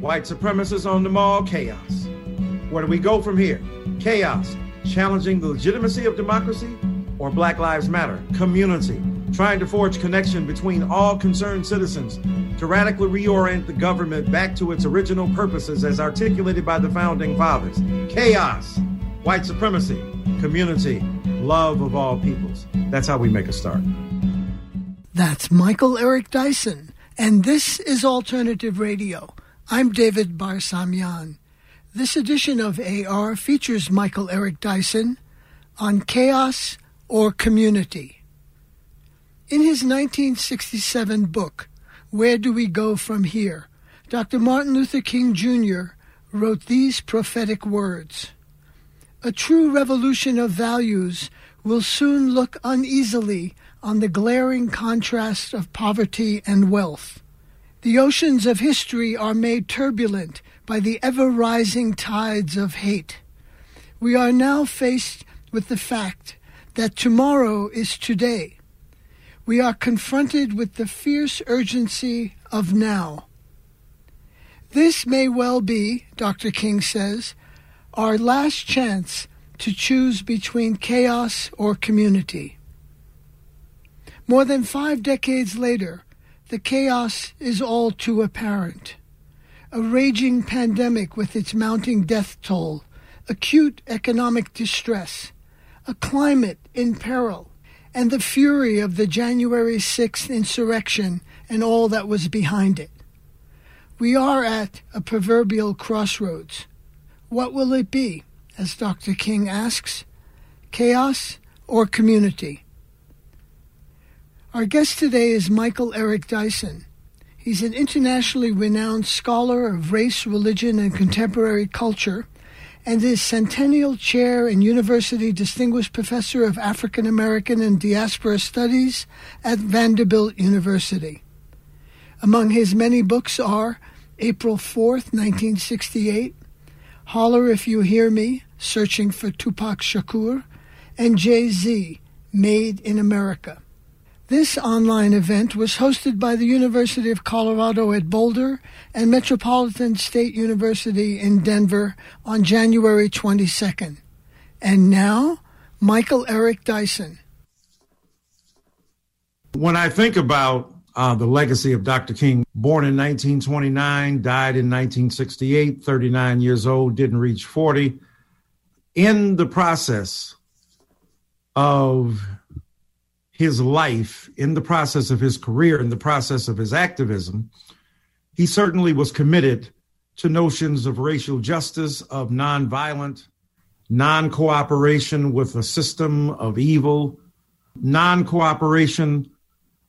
White supremacists on the mall, chaos. Where do we go from here? Chaos. Challenging the legitimacy of democracy or Black Lives Matter? Community. Trying to forge connection between all concerned citizens to radically reorient the government back to its original purposes as articulated by the founding fathers. Chaos. White supremacy. Community. Love of all peoples. That's how we make a start. That's Michael Eric Dyson, and this is Alternative Radio. I'm David Barsamian. This edition of AR features Michael Eric Dyson on chaos or community. In his 1967 book, Where Do We Go From Here? Dr. Martin Luther King Jr. wrote these prophetic words A true revolution of values will soon look uneasily on the glaring contrast of poverty and wealth. The oceans of history are made turbulent by the ever rising tides of hate. We are now faced with the fact that tomorrow is today. We are confronted with the fierce urgency of now. This may well be, Dr. King says, our last chance to choose between chaos or community. More than five decades later, the chaos is all too apparent a raging pandemic with its mounting death toll, acute economic distress, a climate in peril, and the fury of the January 6th insurrection and all that was behind it. We are at a proverbial crossroads. What will it be, as Dr. King asks? Chaos or community? Our guest today is Michael Eric Dyson. He's an internationally renowned scholar of race, religion, and contemporary culture, and is Centennial Chair and University Distinguished Professor of African American and Diaspora Studies at Vanderbilt University. Among his many books are April 4th, 1968, Holler If You Hear Me, Searching for Tupac Shakur, and Jay Z, Made in America. This online event was hosted by the University of Colorado at Boulder and Metropolitan State University in Denver on January 22nd. And now, Michael Eric Dyson. When I think about uh, the legacy of Dr. King, born in 1929, died in 1968, 39 years old, didn't reach 40. In the process of his life, in the process of his career, in the process of his activism, he certainly was committed to notions of racial justice, of nonviolent, non cooperation with a system of evil, non cooperation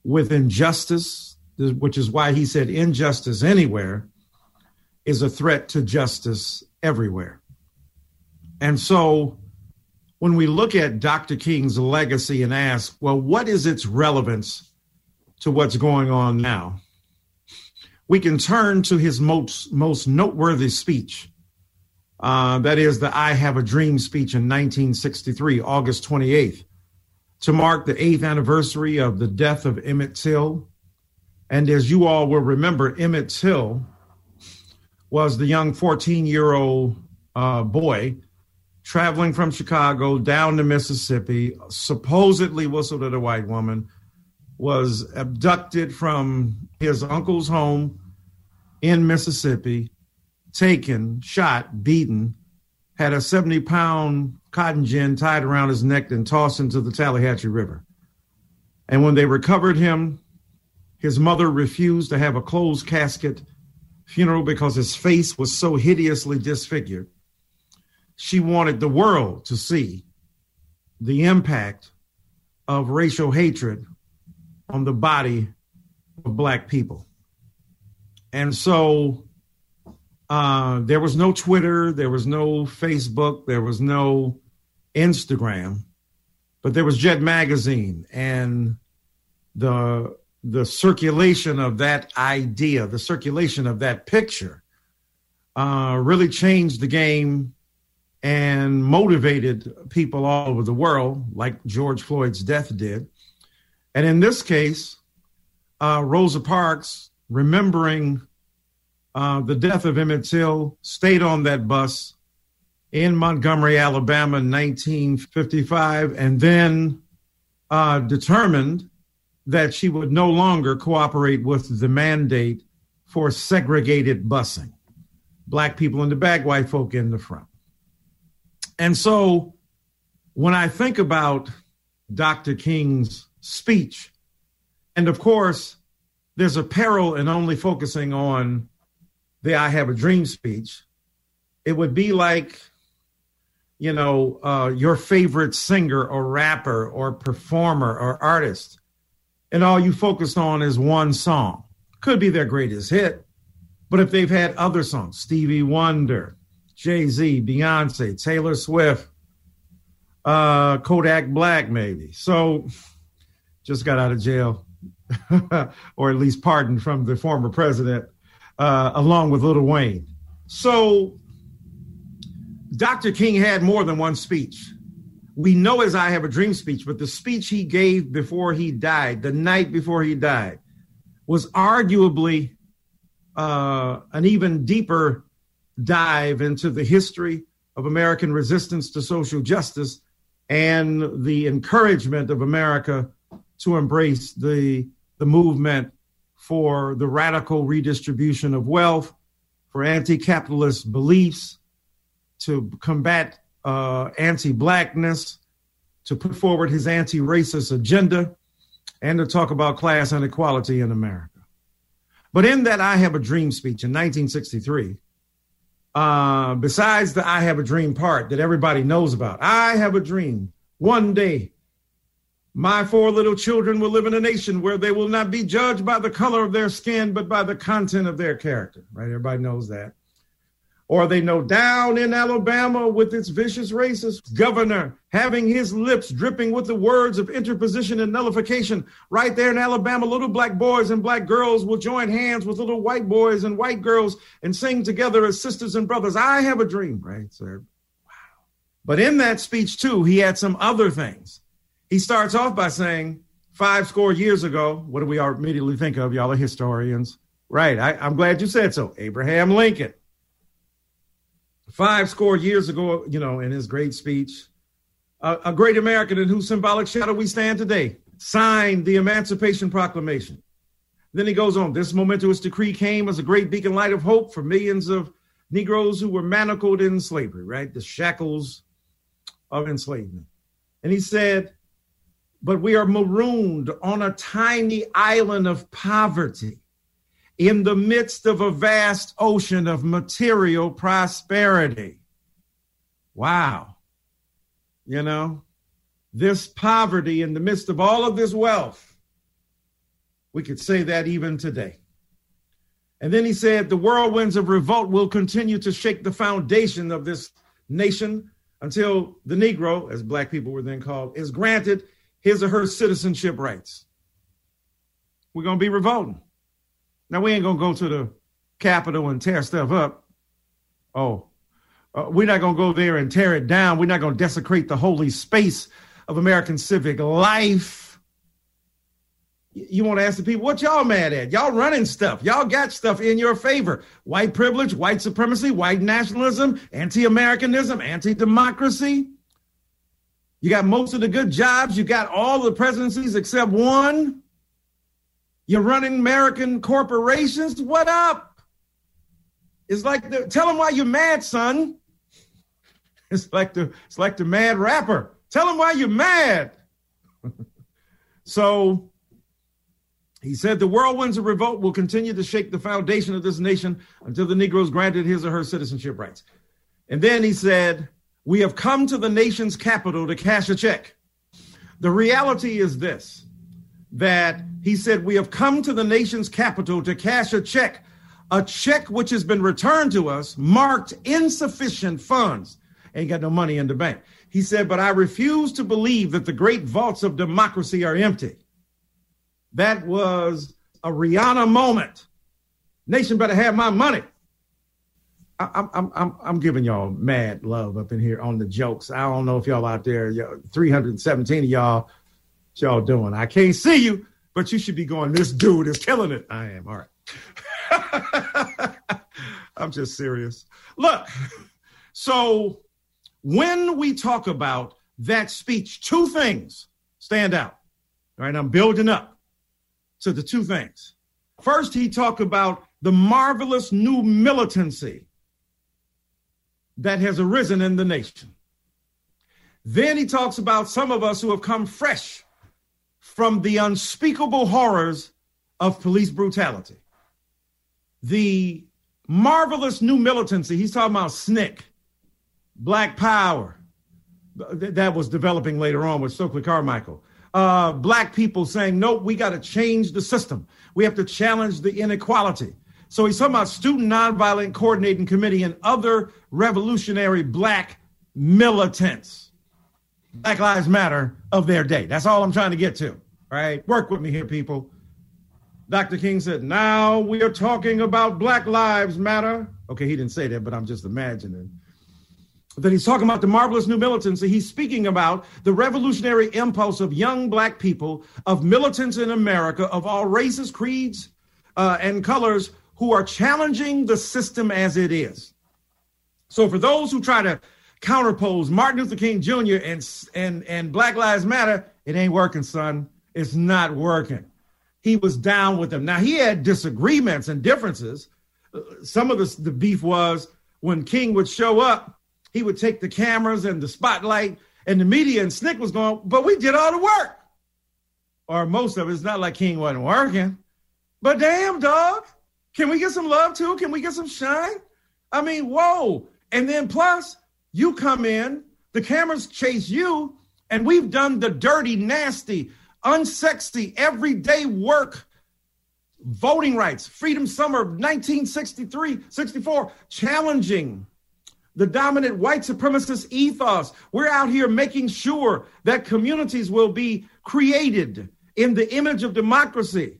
with injustice, which is why he said injustice anywhere is a threat to justice everywhere. And so when we look at Dr. King's legacy and ask, well, what is its relevance to what's going on now? We can turn to his most, most noteworthy speech. Uh, that is the I Have a Dream speech in 1963, August 28th, to mark the eighth anniversary of the death of Emmett Till. And as you all will remember, Emmett Till was the young 14 year old uh, boy traveling from Chicago down to Mississippi, supposedly whistled at a white woman, was abducted from his uncle's home in Mississippi, taken, shot, beaten, had a 70 pound cotton gin tied around his neck and tossed into the Tallahatchie River. And when they recovered him, his mother refused to have a closed casket funeral because his face was so hideously disfigured she wanted the world to see the impact of racial hatred on the body of black people. And so uh, there was no Twitter, there was no Facebook, there was no Instagram, but there was Jet Magazine and the the circulation of that idea, the circulation of that picture, uh, really changed the game and motivated people all over the world, like George Floyd's death did. And in this case, uh, Rosa Parks, remembering uh, the death of Emmett Till, stayed on that bus in Montgomery, Alabama in 1955, and then uh, determined that she would no longer cooperate with the mandate for segregated busing. Black people in the back, white folk in the front. And so when I think about Dr. King's speech, and of course, there's a peril in only focusing on the I Have a Dream speech. It would be like, you know, uh, your favorite singer or rapper or performer or artist, and all you focus on is one song. Could be their greatest hit, but if they've had other songs, Stevie Wonder, Jay Z, Beyonce, Taylor Swift, uh, Kodak Black, maybe. So just got out of jail, or at least pardoned from the former president, uh, along with Lil Wayne. So Dr. King had more than one speech. We know his I Have a Dream speech, but the speech he gave before he died, the night before he died, was arguably uh, an even deeper dive into the history of American resistance to social justice and the encouragement of America to embrace the, the movement for the radical redistribution of wealth, for anti capitalist beliefs, to combat uh, anti blackness, to put forward his anti racist agenda, and to talk about class inequality in America. But in that I Have a Dream speech in 1963, uh, besides the I Have a Dream part that everybody knows about, I have a dream. One day, my four little children will live in a nation where they will not be judged by the color of their skin, but by the content of their character. Right? Everybody knows that. Or they know down in Alabama with its vicious racist governor having his lips dripping with the words of interposition and nullification. Right there in Alabama, little black boys and black girls will join hands with little white boys and white girls and sing together as sisters and brothers. I have a dream, right, sir? Wow. But in that speech, too, he had some other things. He starts off by saying, five score years ago, what do we immediately think of? Y'all are historians. Right. I, I'm glad you said so. Abraham Lincoln five score years ago, you know, in his great speech, a great American in whose symbolic shadow we stand today, signed the Emancipation Proclamation. Then he goes on, this momentous decree came as a great beacon light of hope for millions of Negroes who were manacled in slavery, right? The shackles of enslavement. And he said, but we are marooned on a tiny island of poverty in the midst of a vast ocean of material prosperity. Wow. You know, this poverty in the midst of all of this wealth, we could say that even today. And then he said, the whirlwinds of revolt will continue to shake the foundation of this nation until the Negro, as black people were then called, is granted his or her citizenship rights. We're going to be revolting. Now we ain't gonna go to the Capitol and tear stuff up. Oh, uh, we're not gonna go there and tear it down. We're not gonna desecrate the holy space of American civic life. You want to ask the people what y'all mad at? Y'all running stuff. Y'all got stuff in your favor. White privilege, white supremacy, white nationalism, anti-Americanism, anti-democracy. You got most of the good jobs. You got all the presidencies except one. You're running American corporations. What up? It's like the, tell them why you're mad, son. It's like the it's like the mad rapper. Tell him why you're mad. so he said the whirlwinds of revolt will continue to shake the foundation of this nation until the Negroes granted his or her citizenship rights. And then he said, We have come to the nation's capital to cash a check. The reality is this that he said, We have come to the nation's capital to cash a check, a check which has been returned to us marked insufficient funds. Ain't got no money in the bank. He said, But I refuse to believe that the great vaults of democracy are empty. That was a Rihanna moment. Nation better have my money. I'm, I'm, I'm, I'm giving y'all mad love up in here on the jokes. I don't know if y'all out there, 317 of y'all y'all doing. I can't see you, but you should be going, this dude is killing it. I am. All right. I'm just serious. Look, so when we talk about that speech, two things stand out. All right, I'm building up to the two things. First, he talked about the marvelous new militancy that has arisen in the nation. Then he talks about some of us who have come fresh from the unspeakable horrors of police brutality. The marvelous new militancy, he's talking about SNCC, Black Power, that was developing later on with Stokely Carmichael. Uh, black people saying, nope, we got to change the system. We have to challenge the inequality. So he's talking about Student Nonviolent Coordinating Committee and other revolutionary black militants, Black Lives Matter of their day. That's all I'm trying to get to, right? Work with me here, people. Dr. King said, now we are talking about Black Lives Matter. Okay, he didn't say that, but I'm just imagining that he's talking about the marvelous new militancy. He's speaking about the revolutionary impulse of young black people, of militants in America, of all races, creeds, uh, and colors who are challenging the system as it is. So for those who try to counterpose Martin Luther King Jr. and and and Black Lives Matter, it ain't working, son. It's not working. He was down with them. Now he had disagreements and differences. Some of the, the beef was when King would show up, he would take the cameras and the spotlight and the media, and SNCC was going, but we did all the work. Or most of it. It's not like King wasn't working. But damn, dog, can we get some love too? Can we get some shine? I mean, whoa. And then plus, you come in, the cameras chase you, and we've done the dirty, nasty, unsexy, everyday work. Voting rights, Freedom Summer 1963, 64, challenging the dominant white supremacist ethos. We're out here making sure that communities will be created in the image of democracy.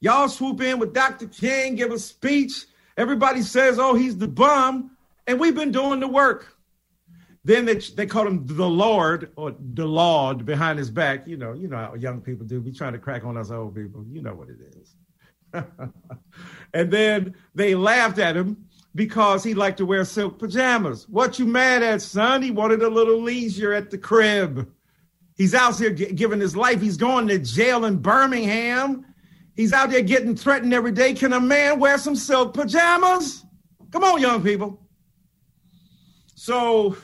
Y'all swoop in with Dr. King, give a speech. Everybody says, oh, he's the bum. And we've been doing the work. Then they, they call him the Lord or the Lord behind his back. You know, you know how young people do. Be trying to crack on us old people. You know what it is. and then they laughed at him because he liked to wear silk pajamas. What you mad at, son? He wanted a little leisure at the crib. He's out here g- giving his life. He's going to jail in Birmingham. He's out there getting threatened every day. Can a man wear some silk pajamas? Come on, young people. So,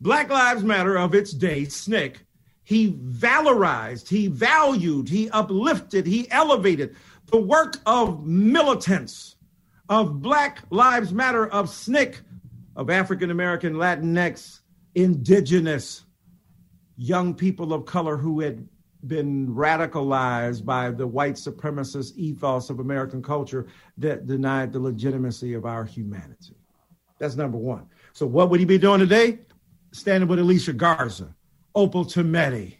Black Lives Matter of its day, SNCC, he valorized, he valued, he uplifted, he elevated the work of militants, of Black Lives Matter, of SNCC, of African American, Latinx, indigenous young people of color who had been radicalized by the white supremacist ethos of American culture that denied the legitimacy of our humanity. That's number one. So, what would he be doing today? Standing with Alicia Garza, Opal Tometi,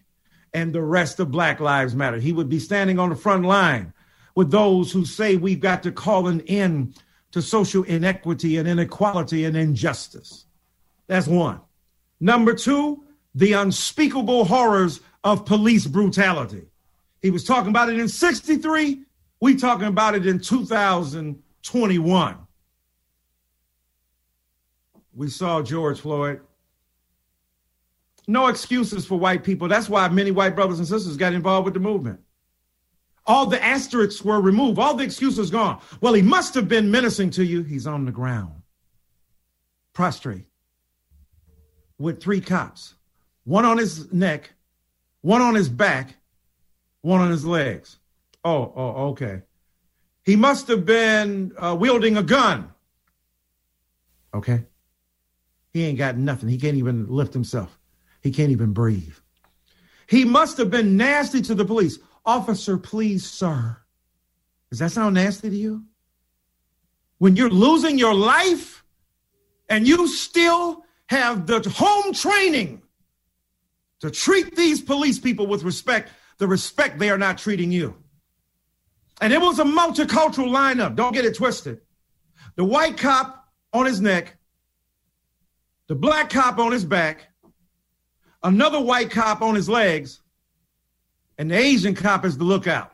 and the rest of Black Lives Matter. He would be standing on the front line with those who say we've got to call an end to social inequity and inequality and injustice. That's one. Number two, the unspeakable horrors of police brutality. He was talking about it in 63. We talking about it in 2021. We saw George Floyd. No excuses for white people. That's why many white brothers and sisters got involved with the movement. All the asterisks were removed. All the excuses gone. Well, he must have been menacing to you. He's on the ground, prostrate, with three cops, one on his neck, one on his back, one on his legs. Oh, oh, okay. He must have been uh, wielding a gun. Okay. He ain't got nothing. He can't even lift himself. He can't even breathe. He must have been nasty to the police. Officer, please, sir. Does that sound nasty to you? When you're losing your life and you still have the home training to treat these police people with respect, the respect they are not treating you. And it was a multicultural lineup. Don't get it twisted. The white cop on his neck, the black cop on his back, another white cop on his legs, and the Asian cop is the lookout.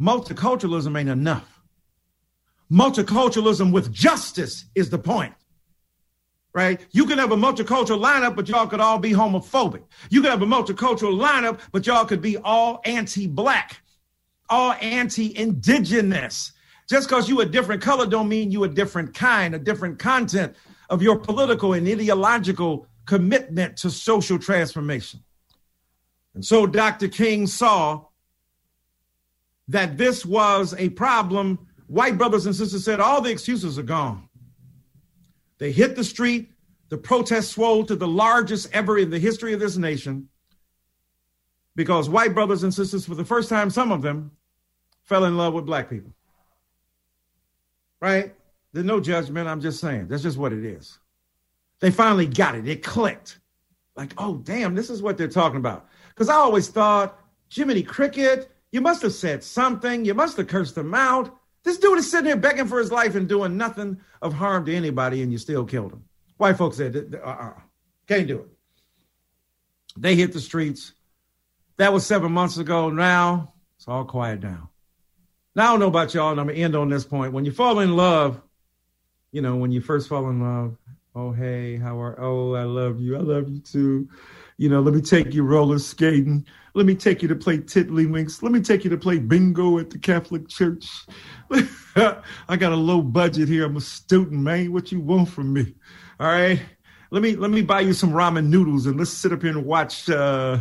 Multiculturalism ain't enough. Multiculturalism with justice is the point. Right? You can have a multicultural lineup, but y'all could all be homophobic. You can have a multicultural lineup, but y'all could be all anti-black, all anti-indigenous. Just because you a different color don't mean you a different kind, a different content of your political and ideological commitment to social transformation. And so Dr. King saw that this was a problem. White brothers and sisters said all the excuses are gone. They hit the street. The protests swelled to the largest ever in the history of this nation because white brothers and sisters, for the first time, some of them fell in love with black people. Right? There's no judgment. I'm just saying. That's just what it is. They finally got it. It clicked. Like, oh, damn, this is what they're talking about. Because I always thought, Jiminy Cricket, you must have said something. You must have cursed him out. This dude is sitting here begging for his life and doing nothing of harm to anybody, and you still killed him. White folks said, uh-uh, can't do it. They hit the streets. That was seven months ago. Now it's all quiet down. Now I don't know about y'all, and I'm gonna end on this point. When you fall in love, you know, when you first fall in love, oh hey, how are oh, I love you, I love you too. You know, let me take you roller skating. Let me take you to play tiddlywinks. Let me take you to play bingo at the Catholic Church. I got a low budget here. I'm a student, man. What you want from me? All right. Let me let me buy you some ramen noodles and let's sit up here and watch uh,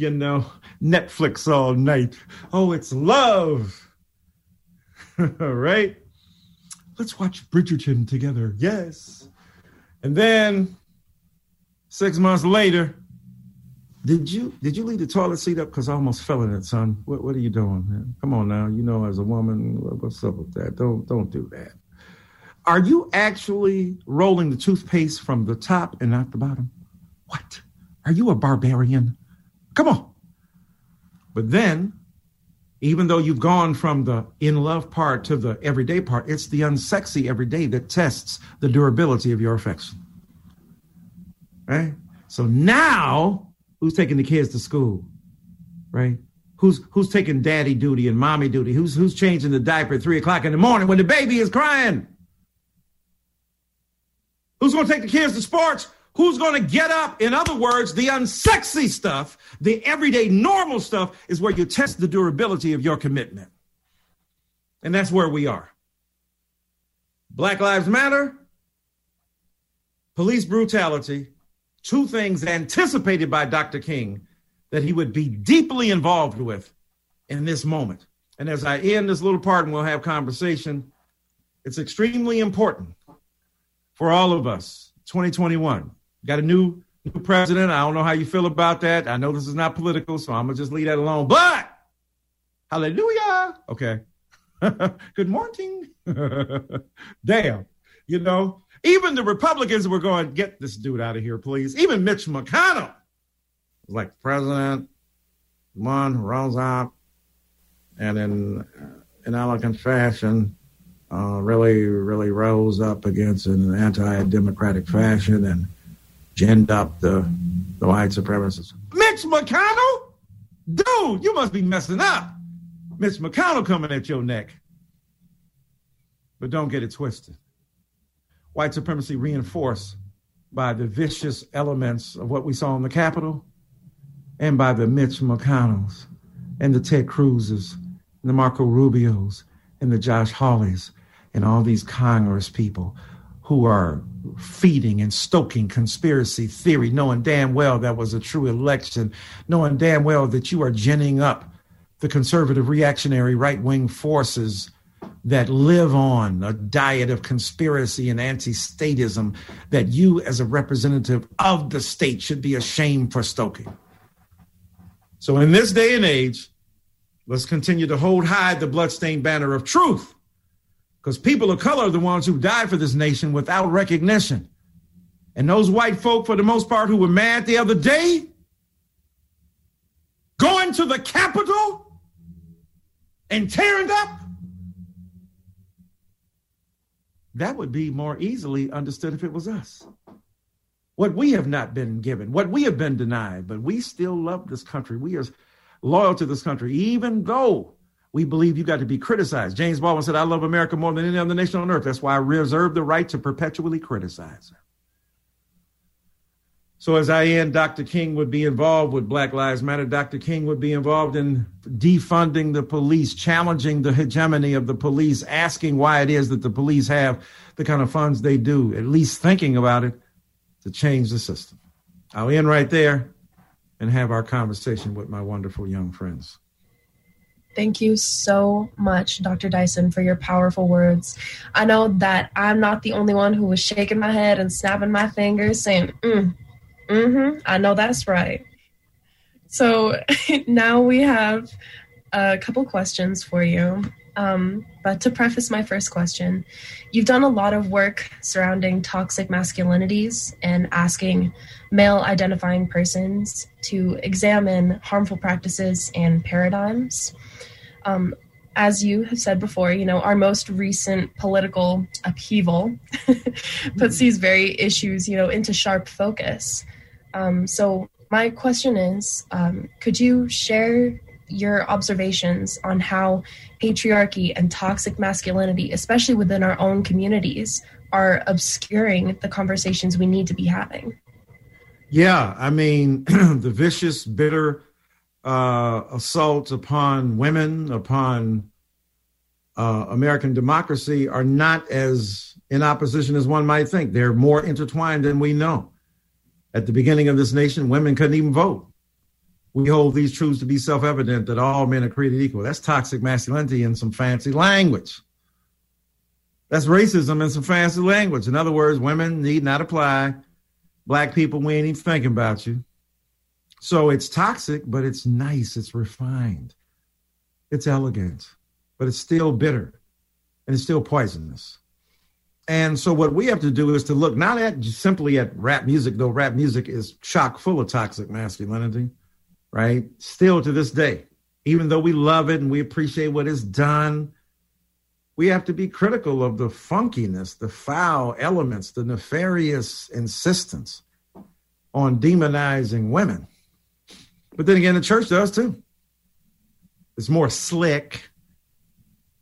you know, Netflix all night. Oh, it's love. all right. Let's watch Bridgerton together. Yes. And then six months later, did you did you leave the toilet seat up? Because I almost fell in it, son. What what are you doing, man? Come on now. You know, as a woman, what's up with that? Don't don't do that. Are you actually rolling the toothpaste from the top and not the bottom? What? Are you a barbarian? Come on. But then, even though you've gone from the in love part to the everyday part, it's the unsexy everyday that tests the durability of your affection. Right? So now Who's taking the kids to school? Right? Who's who's taking daddy duty and mommy duty? Who's who's changing the diaper at three o'clock in the morning when the baby is crying? Who's to take the kids to sports? Who's going to get up? In other words, the unsexy stuff, the everyday normal stuff is where you test the durability of your commitment. And that's where we are. Black Lives Matter, police brutality, two things anticipated by Dr. King that he would be deeply involved with in this moment. And as I end this little part and we'll have conversation, it's extremely important for all of us. 2021, got a new new president. I don't know how you feel about that. I know this is not political, so I'm gonna just leave that alone. But hallelujah. Okay. Good morning. Damn. You know, even the Republicans were going, get this dude out of here, please. Even Mitch McConnell was like, President, one rose up and in in elegant fashion, uh, really, really rose up against an anti-democratic fashion and ginned up the, the white supremacists. Mitch McConnell? Dude, you must be messing up. Mitch McConnell coming at your neck. But don't get it twisted white supremacy reinforced by the vicious elements of what we saw in the Capitol and by the Mitch McConnells and the Ted Cruzes and the Marco Rubios and the Josh Hawleys and all these Congress people who are feeding and stoking conspiracy theory, knowing damn well that was a true election, knowing damn well that you are ginning up the conservative reactionary right wing forces that live on a diet of conspiracy and anti statism that you, as a representative of the state, should be ashamed for stoking. So, in this day and age, let's continue to hold high the bloodstained banner of truth because people of color are the ones who died for this nation without recognition. And those white folk, for the most part, who were mad the other day, going to the Capitol and tearing up that would be more easily understood if it was us. What we have not been given, what we have been denied, but we still love this country. We are loyal to this country, even though We believe you got to be criticized. James Baldwin said, I love America more than any other nation on earth. That's why I reserve the right to perpetually criticize. So as I end, Dr. King would be involved with Black Lives Matter. Dr. King would be involved in defunding the police, challenging the hegemony of the police, asking why it is that the police have the kind of funds they do, at least thinking about it to change the system. I'll end right there and have our conversation with my wonderful young friends. Thank you so much, Dr. Dyson, for your powerful words. I know that I'm not the only one who was shaking my head and snapping my fingers, saying, mm, Mm-hmm. I know that's right. So now we have a couple questions for you. Um, but to preface my first question, you've done a lot of work surrounding toxic masculinities and asking male identifying persons to examine harmful practices and paradigms. Um, as you have said before, you know, our most recent political upheaval puts these very issues, you know, into sharp focus. Um, so my question is, um, could you share your observations on how patriarchy and toxic masculinity, especially within our own communities, are obscuring the conversations we need to be having? Yeah, I mean, the vicious, bitter uh, upon women, upon uh, American democracy are not as in opposition as one might think. They're more intertwined than we know. At the beginning of this nation, women couldn't even vote. We hold these truths to be self evident that all men are created equal. That's toxic masculinity in some fancy language. That's racism in some fancy language. In other words, women need not apply. Black people, we ain't even thinking about you. So it's toxic, but it's nice, it's refined, it's elegant, but it's still bitter and it's still poisonous. And so what we have to do is to look not at simply at rap music, though rap music is chock full of toxic masculinity, right? Still to this day, even though we love it and we appreciate what it's done, we have to be critical of the funkiness, the foul elements, the nefarious insistence on demonizing women. But then again, the church does too. It's more slick,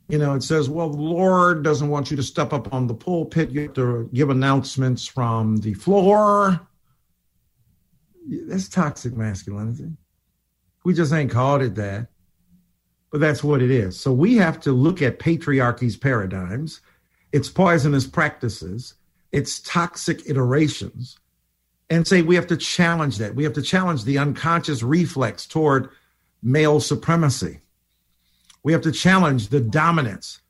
you know, it says, well, the Lord doesn't want you to step up on the pulpit. You have to give announcements from the floor. That's toxic masculinity. We just ain't called it that, but that's what it is. So we have to look at patriarchy's paradigms, its poisonous practices, its toxic iterations, and say we have to challenge that. We have to challenge the unconscious reflex toward male supremacy we have to challenge the dominance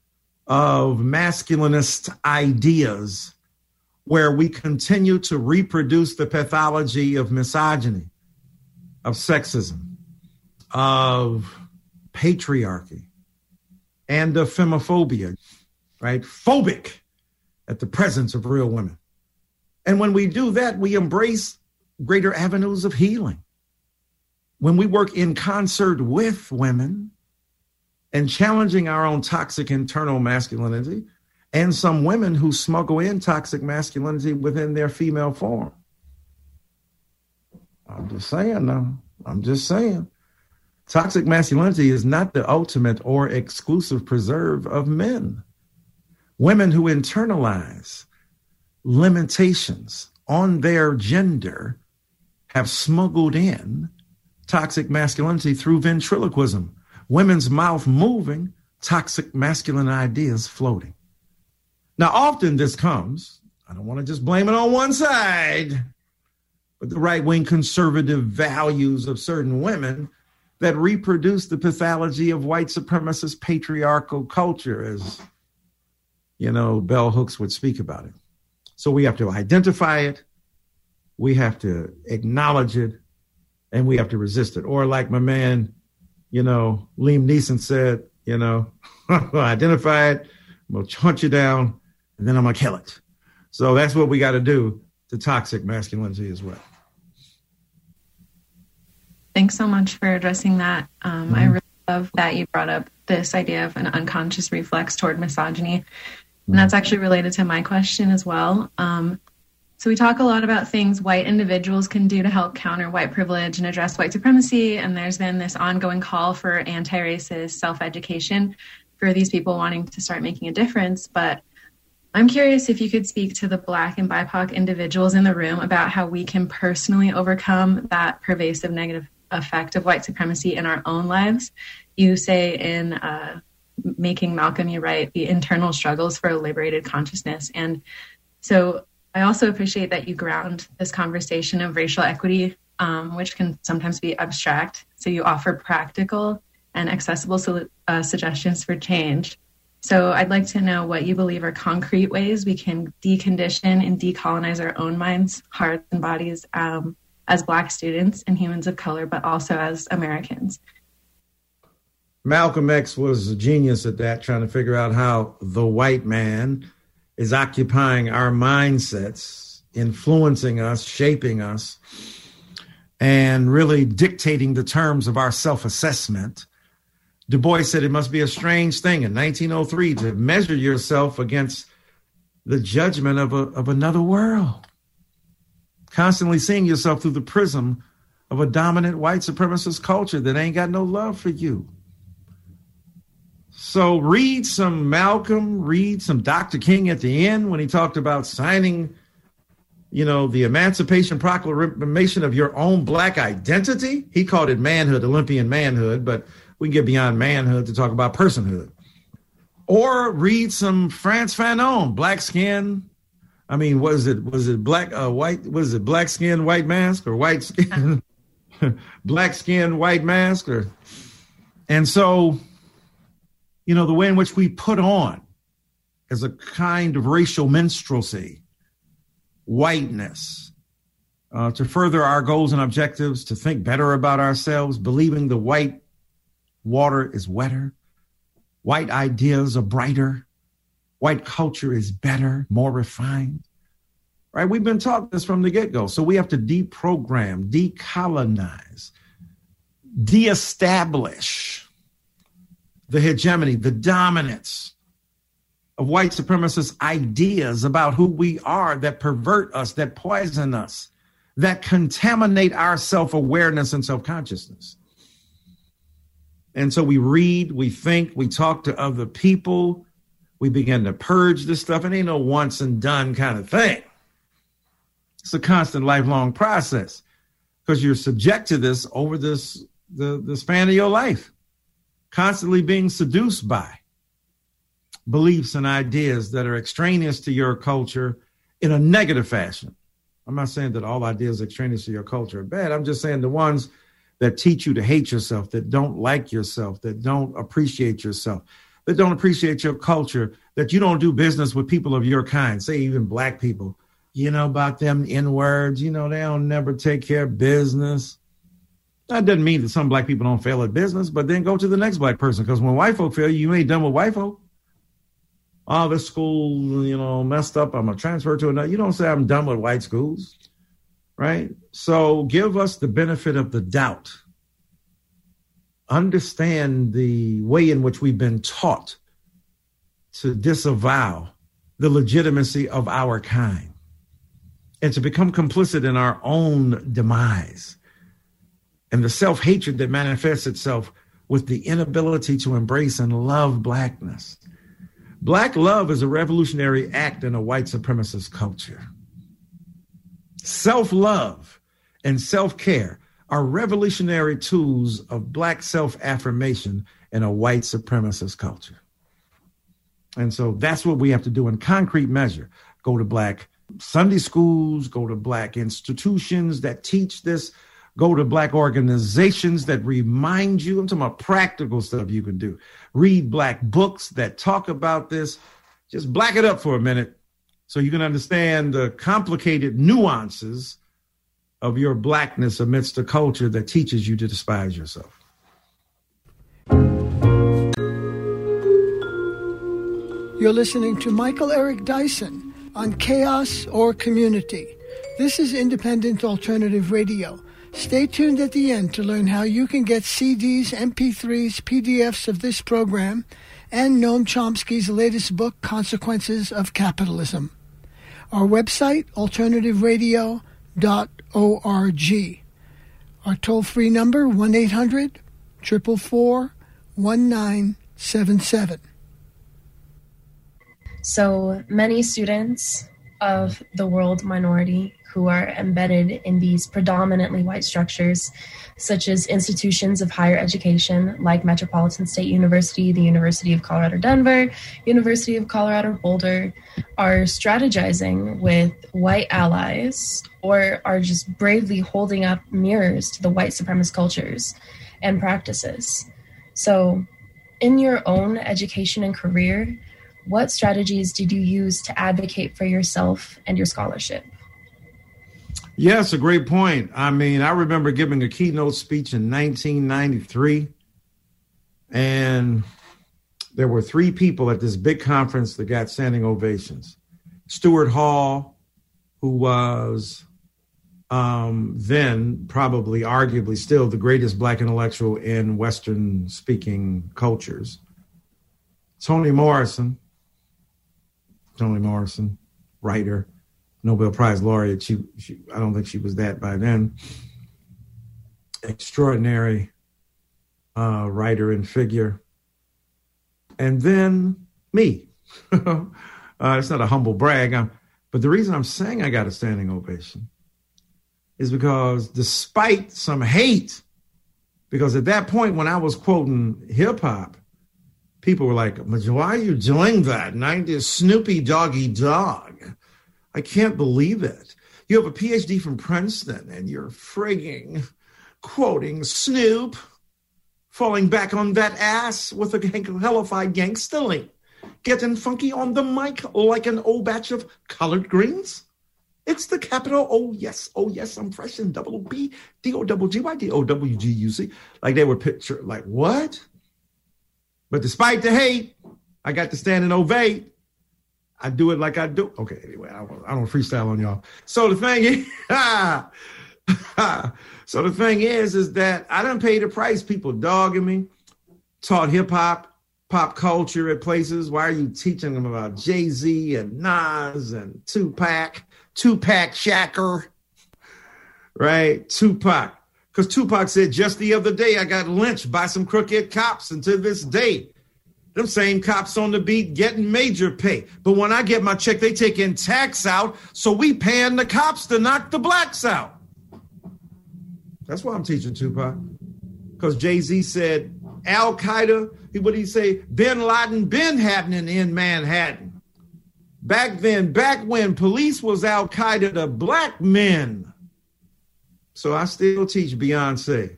of masculinist ideas where we continue to reproduce the pathology of misogyny, of sexism, of patriarchy, and of femophobia, right? Phobic at the presence of real women. And when we do that, we embrace greater avenues of healing. When we work in concert with women, and challenging our own toxic internal masculinity and some women who smuggle in toxic masculinity within their female form. I'm just saying now. I'm just saying. Toxic masculinity is not the ultimate or exclusive preserve of men. Women who internalize limitations on their gender have smuggled in toxic masculinity through ventriloquism women's mouth moving, toxic masculine ideas floating. Now, often this comes, I don't want to just blame it on one side, but the right wing conservative values of certain women that reproduce the pathology of white supremacist patriarchal culture, as you know, bell hooks would speak about it. So we have to identify it, we have to acknowledge it, and we have to resist it. Or, like my man you know, Liam Neeson said, you know, identify it, I'm gonna hunt you down, and then I'm gonna kill it. So that's what we got to do to toxic masculinity as well. Thanks so much for addressing that. Um, mm-hmm. I really love that you brought up this idea of an unconscious reflex toward misogyny. And that's actually related to my question as well. Um, So we talk a lot about things white individuals can do to help counter white privilege and address white supremacy. And there's been this ongoing call for anti-racist self-education for these people wanting to start making a difference. But I'm curious if you could speak to the Black and BIPOC individuals in the room about how we can personally overcome that pervasive negative effect of white supremacy in our own lives. You say in uh, Making Malcolm You Write, the internal struggles for a liberated consciousness. And so I also appreciate that you ground this conversation of racial equity, um, which can sometimes be abstract. So you offer practical and accessible uh, suggestions for change. So I'd like to know what you believe are concrete ways we can decondition and decolonize our own minds, hearts, and bodies um, as Black students and humans of color, but also as Americans. Malcolm X was a genius at that, trying to figure out how the white man is occupying our mindsets, influencing us, shaping us, and really dictating the terms of our self assessment. Du Bois said it must be a strange thing in 1903 to measure yourself against the judgment of, a, of another world. Constantly seeing yourself through the prism of a dominant white supremacist culture that ain't got no love for you. So read some Malcolm, read some Dr. King at the end when he talked about signing, you know, the Emancipation Proclamation of your own black identity. He called it manhood, Olympian manhood, but we can get beyond manhood to talk about personhood. Or read some Frantz Fanon, black skin. I mean, was it was it black uh, white? Was it black skin white mask or white skin black skin white mask or? And so you know, the way in which we put on as a kind of racial minstrelsy, whiteness, uh, to further our goals and objectives, to think better about ourselves, believing the white water is wetter, white ideas are brighter, white culture is better, more refined. Right? We've been taught this from the get go. So we have to deprogram, decolonize, deestablish the hegemony, the dominance of white supremacist ideas about who we are that pervert us, that poison us, that contaminate our self awareness and self consciousness. And so we read, we think, we talk to other people, we begin to purge this stuff. It ain't no once and done kind of thing. It's a constant lifelong process because you're subject to this over this the, the span of your life constantly being seduced by beliefs and ideas that are extraneous to your culture in a negative fashion. I'm not saying that all ideas extraneous to your culture are bad. I'm just saying the ones that teach you to hate yourself, that don't like yourself, that don't appreciate yourself, that don't appreciate your culture, that you don't do business with people of your kind, say even black people. You know about them in words, you know, they don't never take care of business. That doesn't mean that some black people don't fail at business, but then go to the next black person. Because when white folk fail, you ain't done with white folk. Oh, this school, you know, messed up. I'm gonna transfer to another. You don't say I'm done with white schools, right? So give us the benefit of the doubt. Understand the way in which we've been taught to disavow the legitimacy of our kind and to become complicit in our own demise and the self hatred that manifests itself with the inability to embrace and love blackness. Black love is a revolutionary act in a white supremacist culture. Self love and self care are revolutionary tools of Black self affirmation in a white supremacist culture. And so that's what we have to do in concrete measure. Go to Black Sunday schools, go to Black institutions that teach this Go to black organizations that remind you. I'm talking about practical stuff you can do. Read black books that talk about this. Just black it up for a minute so you can understand the complicated nuances of your blackness amidst a culture that teaches you to despise yourself. You're listening to Michael Eric Dyson on Chaos or Community. This is Independent Alternative Radio. Stay tuned at the end to learn how you can get CDs, MP3s, PDFs of this program and Noam Chomsky's latest book, Consequences of Capitalism. Our website, alternativeradio.org. Our toll free number, 1 800 444 1977. So many students of the world minority who are embedded in these predominantly white structures, such as institutions of higher education like Metropolitan State University, the University of Colorado Denver, University of Colorado Boulder, are strategizing with white allies or are just bravely holding up mirrors to the white supremacist cultures and practices. So, in your own education and career, what strategies did you use to advocate for yourself and your scholarship? Yes, a great point. I mean, I remember giving a keynote speech in 1993, and there were three people at this big conference that got standing ovations. Stuart Hall, who was um, then probably, arguably, still the greatest Black intellectual in Western speaking cultures. Toni Morrison, Toni Morrison, writer, Nobel Prize laureate. She, she, I don't think she was that by then. Extraordinary uh, writer and figure. And then me. uh, it's not a humble brag, I'm, but the reason I'm saying I got a standing ovation is because despite some hate, because at that point when I was quoting hip hop, people were like, why are you doing that? 90s Snoopy Doggy Dogg. I can't believe it. You have a PhD from Princeton and you're frigging quoting Snoop, falling back on that ass with a hellified gangsterly, getting funky on the mic like an old batch of collard greens. It's the capital Oh yes, oh yes, I'm fresh and double B D O double G Y D O W G U C. Like they were picture like what? But despite the hate, I got to stand and ovate. I do it like I do. Okay, anyway, I don't, I don't freestyle on y'all. So the thing is, so the thing is, is that I didn't pay the price. People dogging me, taught hip hop, pop culture at places. Why are you teaching them about Jay Z and Nas and Tupac? Tupac Shakur, right? Tupac. Because Tupac said just the other day, I got lynched by some crooked cops, and to this day, them same cops on the beat getting major pay. But when I get my check, they taking tax out, so we paying the cops to knock the blacks out. That's why I'm teaching Tupac. Because Jay Z said Al Qaeda, what did he say? Bin Laden been happening in Manhattan. Back then, back when police was Al Qaeda to black men. So I still teach Beyonce.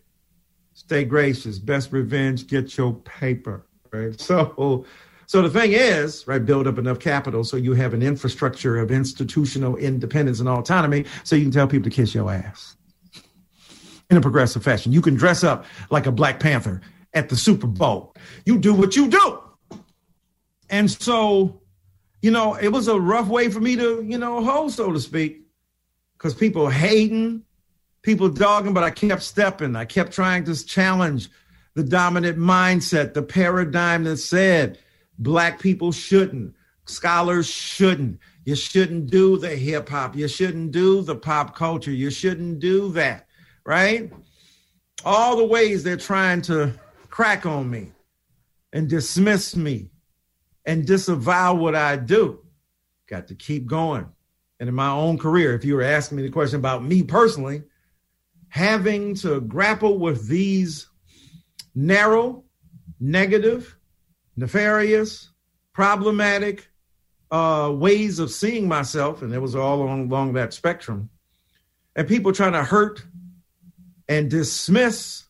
Stay gracious. Best revenge. Get your paper. Right. So, so the thing is, right, build up enough capital so you have an infrastructure of institutional independence and autonomy so you can tell people to kiss your ass in a progressive fashion. You can dress up like a Black Panther at the Super Bowl. You do what you do. And so you know, it was a rough way for me to, you know, hold, so to speak, because people hating, people dogging, but I kept stepping. I kept trying to challenge the dominant mindset, the paradigm that said black people shouldn't, scholars shouldn't. You shouldn't do the hip hop. You shouldn't do the pop culture. You shouldn't do that, right? All the ways they're trying to crack on me and dismiss me and disavow what I do. Got to keep going. And in my own career, if you were asking me the question about me personally, having to grapple with these narrow, negative, nefarious, problematic uh, ways of seeing myself, and it was all along, along that spectrum, and people trying to hurt and dismiss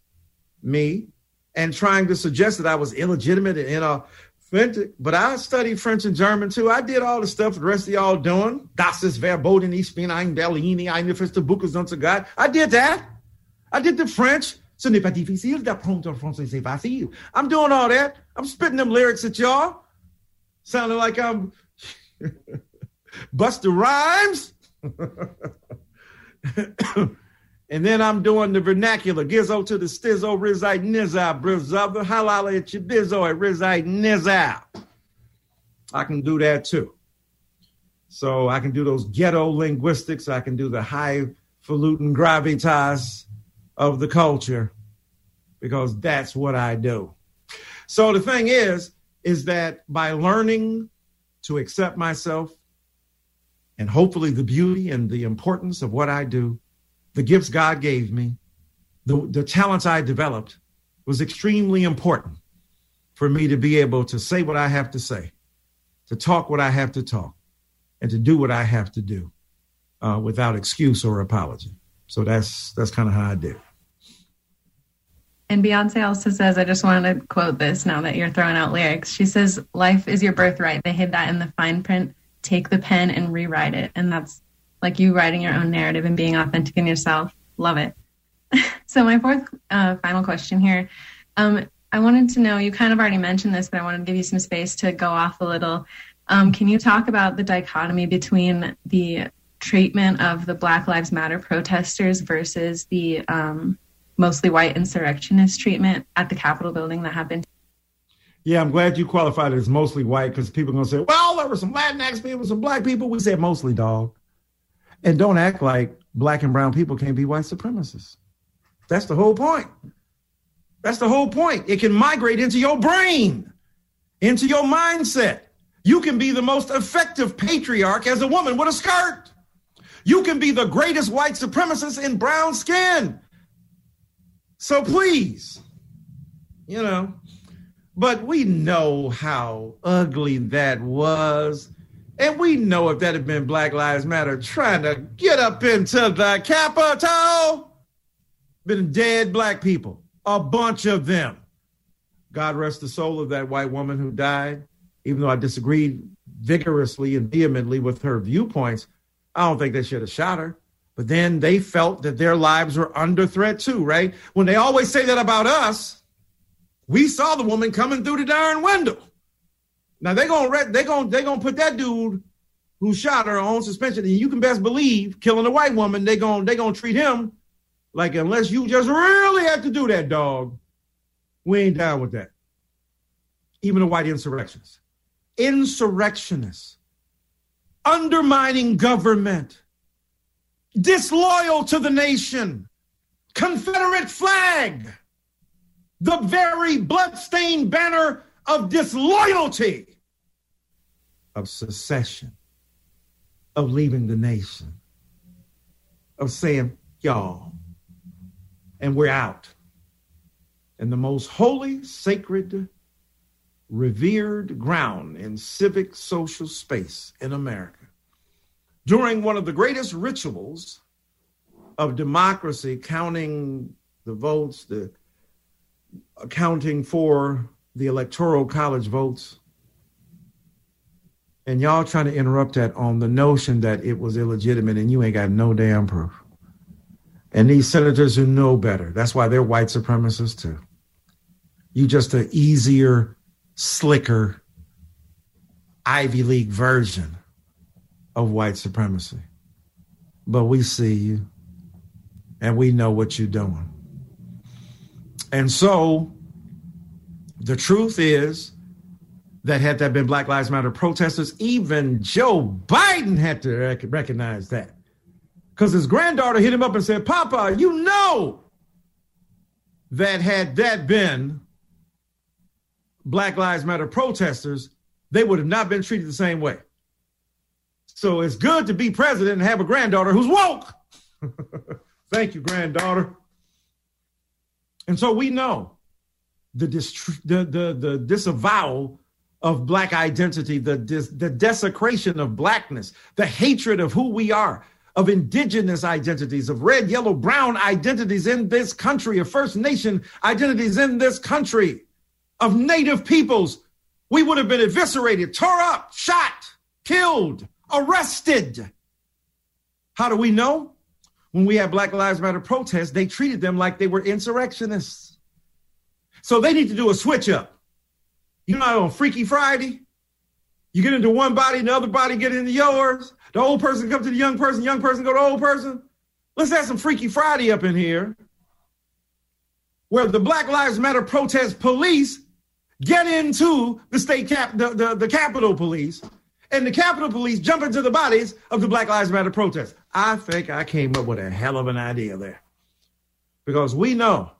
me and trying to suggest that I was illegitimate and in a but I studied French and German too. I did all the stuff the rest of y'all doing. Das ist verboten, ich bin ein Berlini, eine feste Buches und so God. I did that. I did the French. Ce n'est pas difficile d'apprendre français, c'est facile. I'm doing all that. I'm spitting them lyrics at y'all. Sounding like I'm Busta Rhymes. And then I'm doing the vernacular. Gizzo to the stizzo, Rizite nizza, brother. Halala at your bizzo at Rizite. I can do that too. So I can do those ghetto linguistics. I can do the highfalutin gravitas of the culture because that's what I do. So the thing is, is that by learning to accept myself and hopefully the beauty and the importance of what I do, the gifts God gave me, the, the talents I developed was extremely important for me to be able to say what I have to say, to talk what I have to talk, and to do what I have to do uh, without excuse or apology. So that's that's kind of how I did. And Beyonce also says, I just wanted to quote this now that you're throwing out lyrics. She says, Life is your birthright. They hid that in the fine print. Take the pen and rewrite it. And that's like you writing your own narrative and being authentic in yourself. Love it. so, my fourth uh, final question here um, I wanted to know you kind of already mentioned this, but I wanted to give you some space to go off a little. Um, can you talk about the dichotomy between the treatment of the Black Lives Matter protesters versus the um, mostly white insurrectionist treatment at the Capitol building that happened. Yeah, I'm glad you qualified it as mostly white because people are going to say, well, there were some Latinx people, some black people. We said mostly, dog. And don't act like black and brown people can't be white supremacists. That's the whole point. That's the whole point. It can migrate into your brain, into your mindset. You can be the most effective patriarch as a woman with a skirt. You can be the greatest white supremacist in brown skin. So please, you know, but we know how ugly that was. And we know if that had been Black Lives Matter trying to get up into the Capitol, been dead black people, a bunch of them. God rest the soul of that white woman who died. Even though I disagreed vigorously and vehemently with her viewpoints, I don't think they should have shot her. But then they felt that their lives were under threat too, right? When they always say that about us, we saw the woman coming through the darn window. Now they're gonna they gonna they gonna put that dude who shot her on suspension, and you can best believe killing a white woman, they gonna they gonna treat him like unless you just really have to do that, dog. We ain't down with that. Even the white insurrectionists, insurrectionists, undermining government. Disloyal to the nation, Confederate flag, the very bloodstained banner of disloyalty, of secession, of leaving the nation, of saying, y'all, and we're out. And the most holy, sacred, revered ground in civic social space in America during one of the greatest rituals of democracy, counting the votes, the accounting for the electoral college votes. And y'all trying to interrupt that on the notion that it was illegitimate and you ain't got no damn proof. And these senators who know better, that's why they're white supremacists too. You just an easier, slicker Ivy League version of white supremacy. But we see you and we know what you're doing. And so the truth is that had that been Black Lives Matter protesters, even Joe Biden had to rec- recognize that. Because his granddaughter hit him up and said, Papa, you know that had that been Black Lives Matter protesters, they would have not been treated the same way. So it's good to be president and have a granddaughter who's woke. Thank you, granddaughter. And so we know the, dist- the, the, the disavowal of black identity, the, dis- the desecration of blackness, the hatred of who we are, of indigenous identities, of red, yellow, brown identities in this country, of First Nation identities in this country, of Native peoples. We would have been eviscerated, tore up, shot, killed arrested. How do we know? When we had Black Lives Matter protests, they treated them like they were insurrectionists. So they need to do a switch up. You know, on Freaky Friday, you get into one body and the other body get into yours. The old person come to the young person, young person go to the old person. Let's have some Freaky Friday up in here where the Black Lives Matter protest police get into the state cap, the, the, the Capitol police and the Capitol Police jump into the bodies of the Black Lives Matter protest. I think I came up with a hell of an idea there. Because we know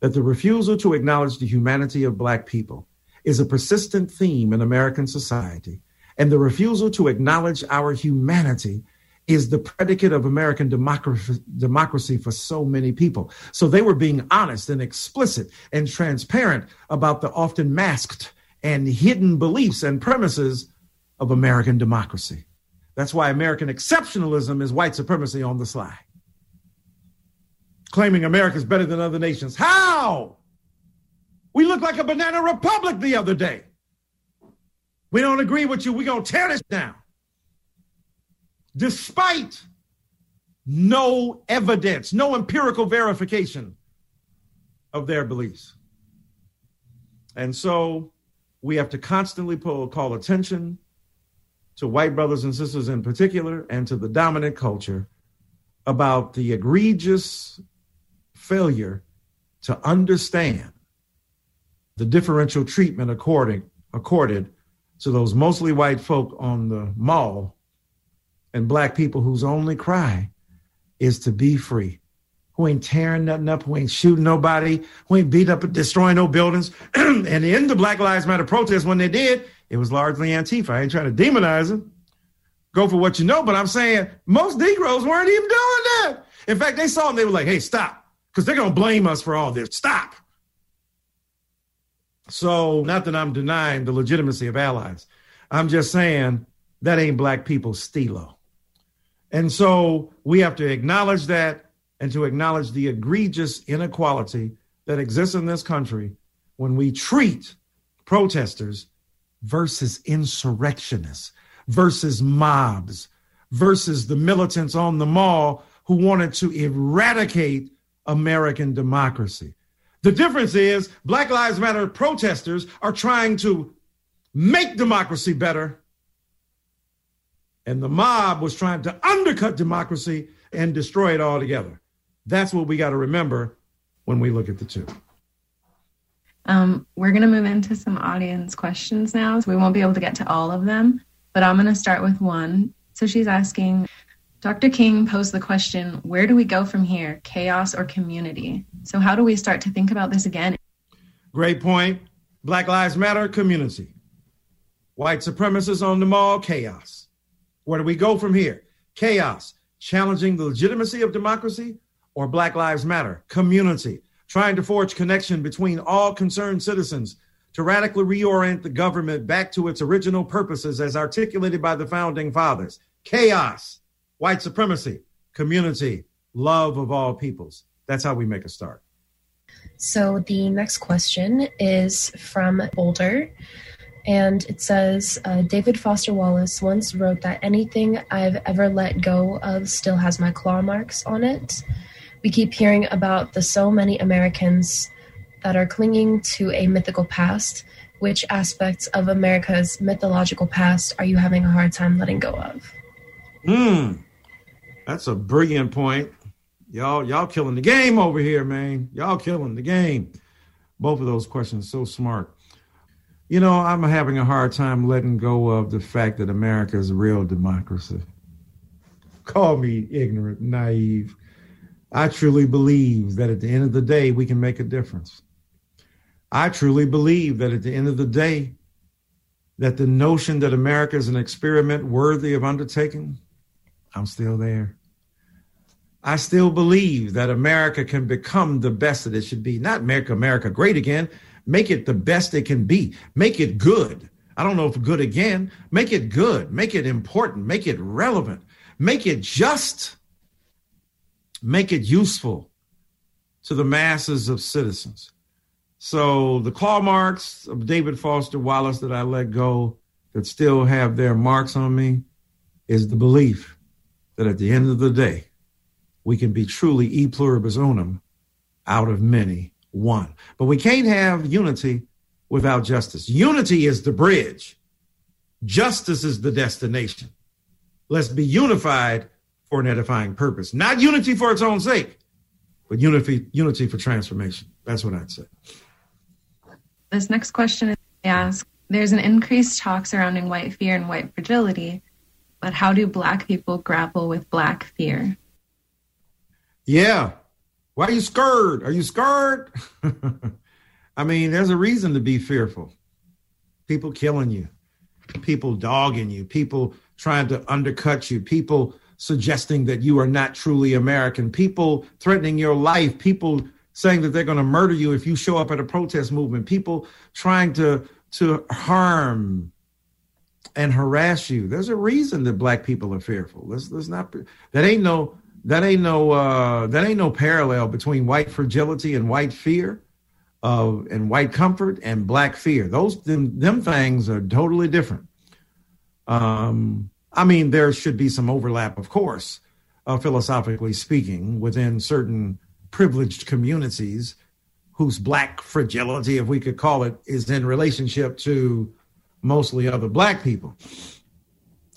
that the refusal to acknowledge the humanity of Black people is a persistent theme in American society. And the refusal to acknowledge our humanity is the predicate of American democracy, for so many people. So they were being honest and explicit and transparent about the often masked and hidden beliefs and premises of American democracy. That's why American exceptionalism is white supremacy on the sly. Claiming America's better than other nations. How? We look like a banana republic the other day. We don't agree with you. We're going to tear this down. Despite no evidence, no empirical verification of their beliefs. And so we have to constantly pull, call attention to white brothers and sisters in particular and to the dominant culture about the egregious failure to understand the differential treatment according, accorded to those mostly white folk on the mall and black people whose only cry is to be free. Who ain't tearing nothing up, who ain't shooting nobody, who ain't beat up and destroying no buildings. and in the Black Lives Matter protests, when they did, it was largely Antifa. I ain't trying to demonize them. Go for what you know, but I'm saying most Negroes weren't even doing that. In fact, they saw them, they were like, hey, stop, because they're going to blame us for all this. Stop. So, not that I'm denying the legitimacy of allies, I'm just saying that ain't black people's stilo. And so we have to acknowledge that and to acknowledge the egregious inequality that exists in this country when we treat protesters versus insurrectionists versus mobs versus the militants on the mall who wanted to eradicate American democracy. The difference is Black Lives Matter protesters are trying to make democracy better, and the mob was trying to undercut democracy and destroy it altogether. That's what we got to remember when we look at the two. Um, we're going to move into some audience questions now, so we won't be able to get to all of them, but I'm going to start with one. So she's asking Dr. King posed the question where do we go from here, chaos or community? So, how do we start to think about this again? Great point. Black Lives Matter, community. White supremacists on the mall, chaos. Where do we go from here? Chaos, challenging the legitimacy of democracy, or Black Lives Matter, community, trying to forge connection between all concerned citizens to radically reorient the government back to its original purposes as articulated by the founding fathers. Chaos, white supremacy, community, love of all peoples. That's how we make a start. So the next question is from Boulder. And it says uh, David Foster Wallace once wrote that anything I've ever let go of still has my claw marks on it. We keep hearing about the so many Americans that are clinging to a mythical past. Which aspects of America's mythological past are you having a hard time letting go of? Hmm. That's a brilliant point. Y'all, y'all killing the game over here, man. Y'all killing the game. Both of those questions so smart. You know, I'm having a hard time letting go of the fact that America is a real democracy. Call me ignorant, naive. I truly believe that at the end of the day, we can make a difference. I truly believe that at the end of the day, that the notion that America is an experiment worthy of undertaking, I'm still there. I still believe that America can become the best that it should be. Not make America great again, make it the best it can be, make it good. I don't know if good again, make it good, make it important, make it relevant, make it just, make it useful to the masses of citizens. So the claw marks of David Foster Wallace that I let go that still have their marks on me is the belief that at the end of the day, we can be truly e pluribus unum out of many, one. But we can't have unity without justice. Unity is the bridge, justice is the destination. Let's be unified for an edifying purpose, not unity for its own sake, but unity, unity for transformation. That's what I'd say. This next question is asked there's an increased talk surrounding white fear and white fragility, but how do Black people grapple with Black fear? Yeah. Why are you scared? Are you scared? I mean, there's a reason to be fearful. People killing you, people dogging you, people trying to undercut you, people suggesting that you are not truly American, people threatening your life, people saying that they're going to murder you if you show up at a protest movement, people trying to to harm and harass you. There's a reason that black people are fearful. Let's let's not that ain't no that ain't no uh, that ain't no parallel between white fragility and white fear, uh, and white comfort and black fear. Those them, them things are totally different. Um, I mean, there should be some overlap, of course, uh, philosophically speaking, within certain privileged communities whose black fragility, if we could call it, is in relationship to mostly other black people.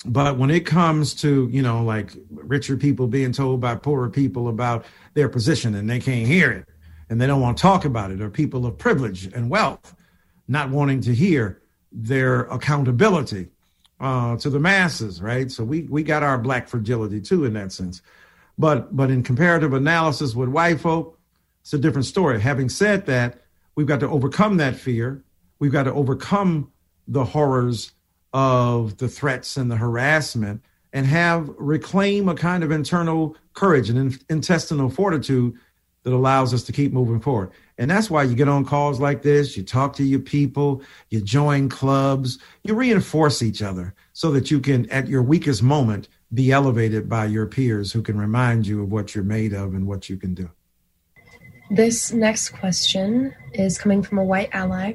But when it comes to, you know, like richer people being told by poorer people about their position and they can't hear it and they don't want to talk about it, or people of privilege and wealth not wanting to hear their accountability uh, to the masses, right? So we we got our black fragility too in that sense. But but in comparative analysis with white folk, it's a different story. Having said that, we've got to overcome that fear. We've got to overcome the horrors of the threats and the harassment and have reclaim a kind of internal courage and in, intestinal fortitude that allows us to keep moving forward. And that's why you get on calls like this, you talk to your people, you join clubs, you reinforce each other so that you can, at your weakest moment, be elevated by your peers who can remind you of what you're made of and what you can do. This next question is coming from a white ally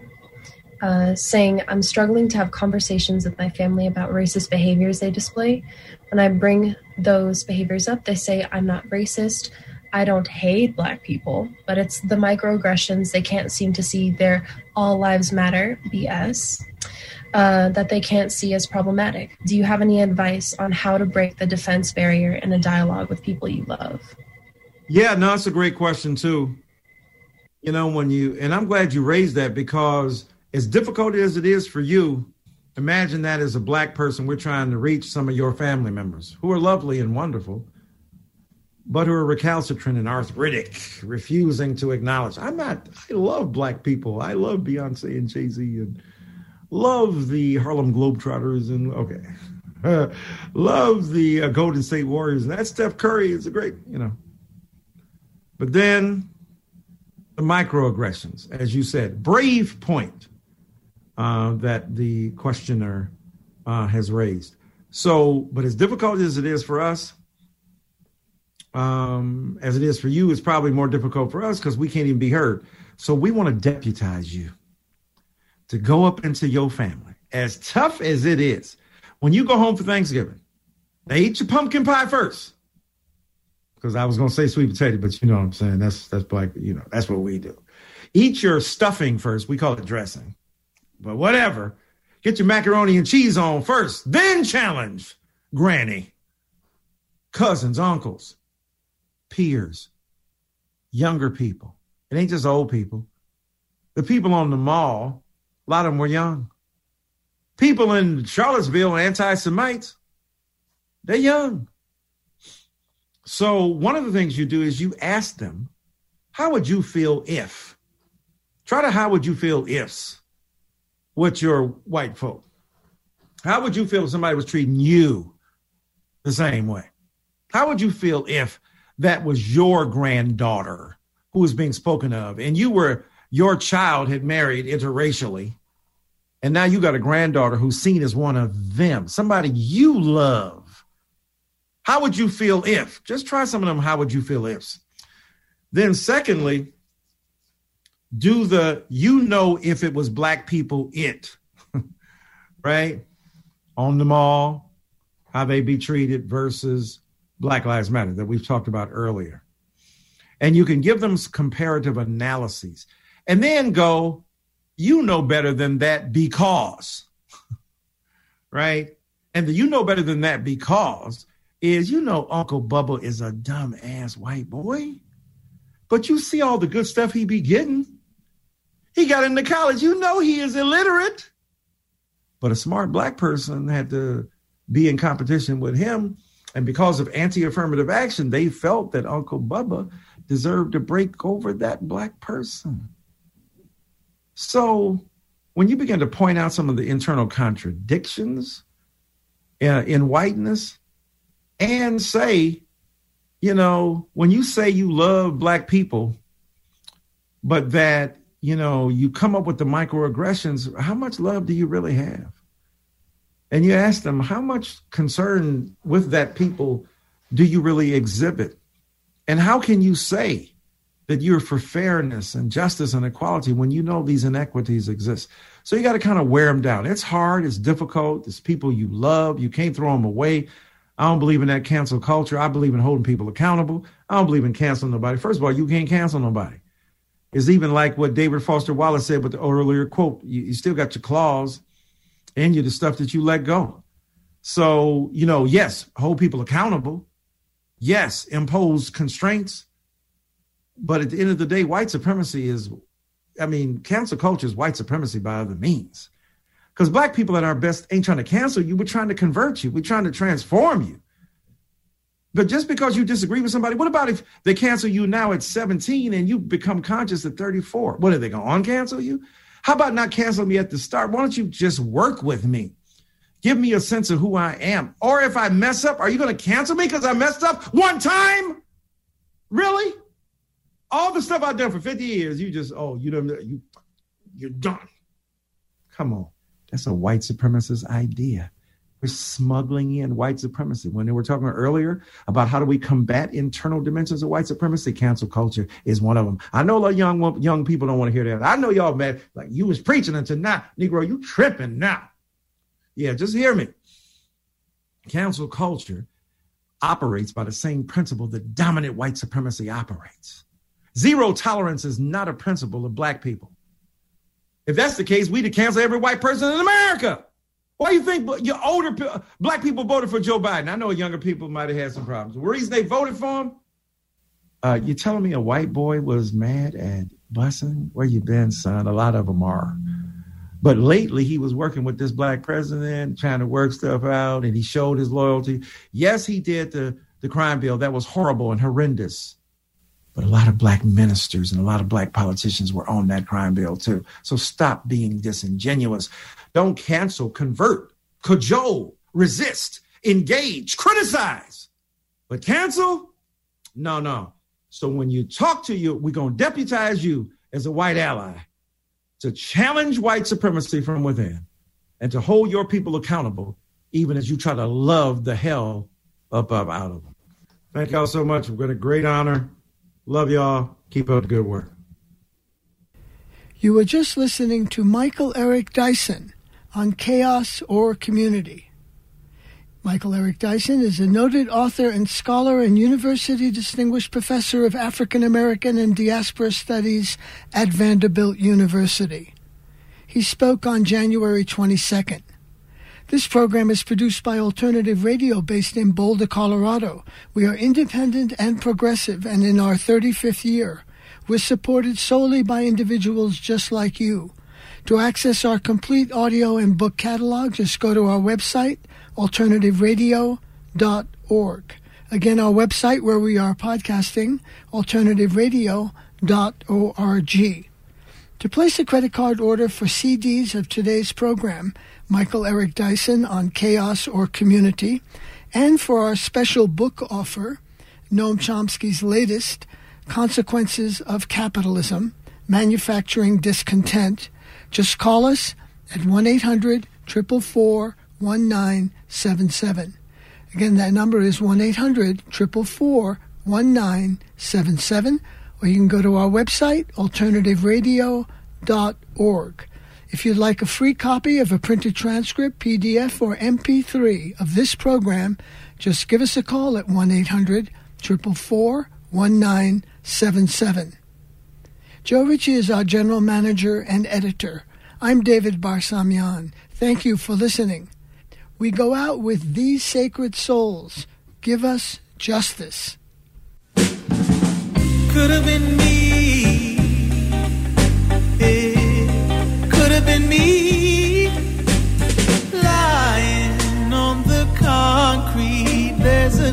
uh, saying, I'm struggling to have conversations with my family about racist behaviors they display. When I bring those behaviors up, they say, I'm not racist. I don't hate black people, but it's the microaggressions they can't seem to see their all lives matter BS uh, that they can't see as problematic. Do you have any advice on how to break the defense barrier in a dialogue with people you love? Yeah, no, that's a great question too you know, when you, and I'm glad you raised that because as difficult as it is for you, imagine that as a black person, we're trying to reach some of your family members who are lovely and wonderful, but who are recalcitrant and arthritic, refusing to acknowledge. I'm not, I love black people. I love Beyonce and Jay Z and love the Harlem Globetrotters and, okay, love the uh, Golden State Warriors. And that Steph Curry is a great, you know. But then the microaggressions, as you said, brave point uh, that the questioner uh, has raised. So, but as difficult as it is for us, um, as it is for you, it's probably more difficult for us because we can't even be heard. So we want to deputize you to go up into your family. As tough as it is, when you go home for Thanksgiving, they eat your pumpkin pie first because I was going to say sweet potato, but you know what I'm saying. That's that's black. You know that's what we do. Eat your stuffing first. We call it dressing, but whatever. Get your macaroni and cheese on first, then challenge granny, cousins, uncles, peers, younger people. It ain't just old people. The people on the mall, a lot of them were young. People in Charlottesville, anti Semites, they're young. So one of the things you do is you ask them, how would you feel if? Try to how would you feel ifs with your white folk? How would you feel if somebody was treating you the same way? How would you feel if that was your granddaughter who was being spoken of and you were your child had married interracially and now you got a granddaughter who's seen as one of them, somebody you love how would you feel if? Just try some of them. How would you feel ifs? Then, secondly, do the you know if it was black people it, right? On the mall, how they be treated versus Black Lives Matter that we've talked about earlier. And you can give them comparative analyses and then go, you know better than that because, right? And the you know better than that because is you know Uncle Bubba is a dumb ass white boy, but you see all the good stuff he be getting. He got into college. You know he is illiterate. But a smart black person had to be in competition with him. And because of anti affirmative action, they felt that Uncle Bubba deserved to break over that black person. So when you begin to point out some of the internal contradictions uh, in whiteness and say, you know, when you say you love black people, but that, you know, you come up with the microaggressions, how much love do you really have? And you ask them, how much concern with that people do you really exhibit? And how can you say that you're for fairness and justice and equality when you know these inequities exist? So you got to kind of wear them down. It's hard, it's difficult. It's people you love. You can't throw them away. I don't believe in that cancel culture. I believe in holding people accountable. I don't believe in canceling nobody. First of all, you can't cancel nobody. It's even like what David Foster Wallace said with the earlier quote you, you still got your claws and you the stuff that you let go. So, you know, yes, hold people accountable. Yes, impose constraints. But at the end of the day, white supremacy is, I mean, cancel culture is white supremacy by other means. Because black people at our best ain't trying to cancel you. We're trying to convert you. We're trying to transform you. But just because you disagree with somebody, what about if they cancel you now at 17 and you become conscious at 34? What are they going to uncancel you? How about not cancel me at the start? Why don't you just work with me? Give me a sense of who I am. Or if I mess up, are you going to cancel me because I messed up one time? Really? All the stuff I've done for 50 years, you just, oh, you don't, you, you're done. Come on. That's a white supremacist idea. We're smuggling in white supremacy. When they were talking earlier about how do we combat internal dimensions of white supremacy, cancel culture is one of them. I know a lot of young young people don't want to hear that. I know y'all mad, like you was preaching until now, Negro, you tripping now. Yeah, just hear me. Cancel culture operates by the same principle that dominant white supremacy operates. Zero tolerance is not a principle of black people. If that's the case, we would cancel every white person in America. Why do you think your older black people voted for Joe Biden? I know younger people might have had some problems. The reason they voted for him? Uh, you telling me a white boy was mad at busing? Where you been, son? A lot of them are. But lately, he was working with this black president, trying to work stuff out, and he showed his loyalty. Yes, he did the, the crime bill. That was horrible and horrendous. But a lot of black ministers and a lot of black politicians were on that crime bill too. So stop being disingenuous. Don't cancel, convert, cajole, resist, engage, criticize. But cancel? No, no. So when you talk to you, we're going to deputize you as a white ally to challenge white supremacy from within and to hold your people accountable, even as you try to love the hell up, up out of them. Thank y'all so much. We've got a great honor Love y'all. Keep up the good work. You were just listening to Michael Eric Dyson on Chaos or Community. Michael Eric Dyson is a noted author and scholar and University Distinguished Professor of African American and Diaspora Studies at Vanderbilt University. He spoke on January 22nd. This program is produced by Alternative Radio based in Boulder, Colorado. We are independent and progressive, and in our 35th year, we're supported solely by individuals just like you. To access our complete audio and book catalog, just go to our website, alternativeradio.org. Again, our website where we are podcasting, alternativeradio.org. To place a credit card order for CDs of today's program, Michael Eric Dyson on chaos or community, and for our special book offer, Noam Chomsky's latest, Consequences of Capitalism Manufacturing Discontent, just call us at 1 800 444 1977. Again, that number is 1 800 444 1977, or you can go to our website, alternativeradio.org. If you'd like a free copy of a printed transcript, PDF, or MP3 of this program, just give us a call at 1 800 444 1977. Joe Ritchie is our general manager and editor. I'm David Barsamian. Thank you for listening. We go out with these sacred souls. Give us justice. Could have been me. have been me lying on the concrete. There's a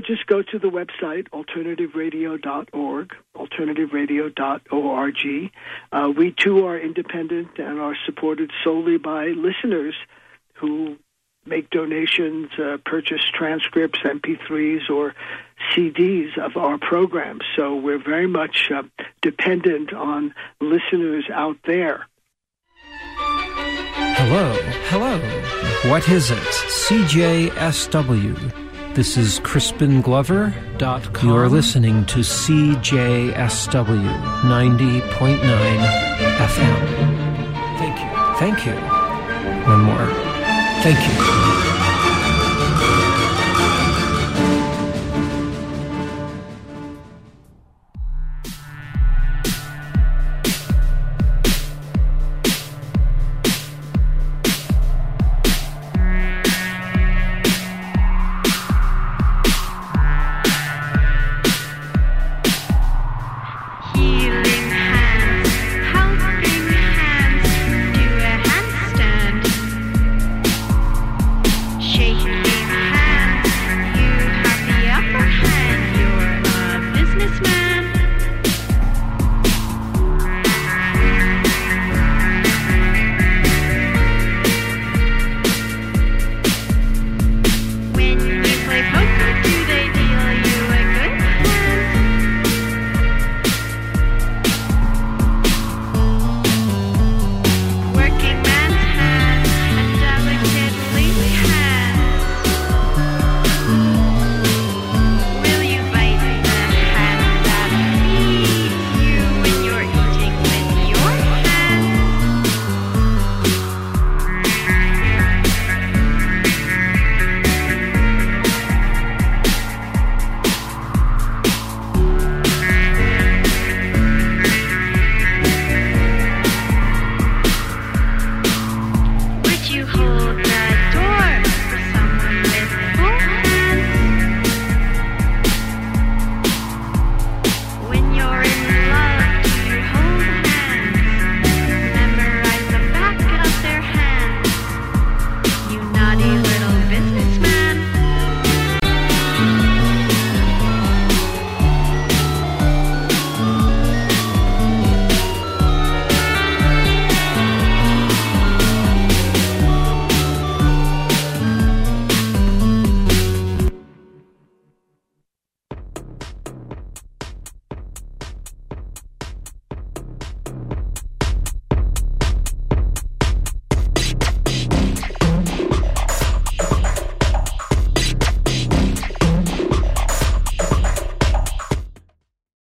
just go to the website, alternativeradio.org, alternativeradio.org. Uh, we too are independent and are supported solely by listeners who make donations, uh, purchase transcripts, MP3s, or CDs of our programs. So we're very much uh, dependent on listeners out there. Hello, hello. What is it? CJSW this is CrispinGlover.com. You are listening to CJSW 90.9 FM. Thank you. Thank you. One more. Thank you.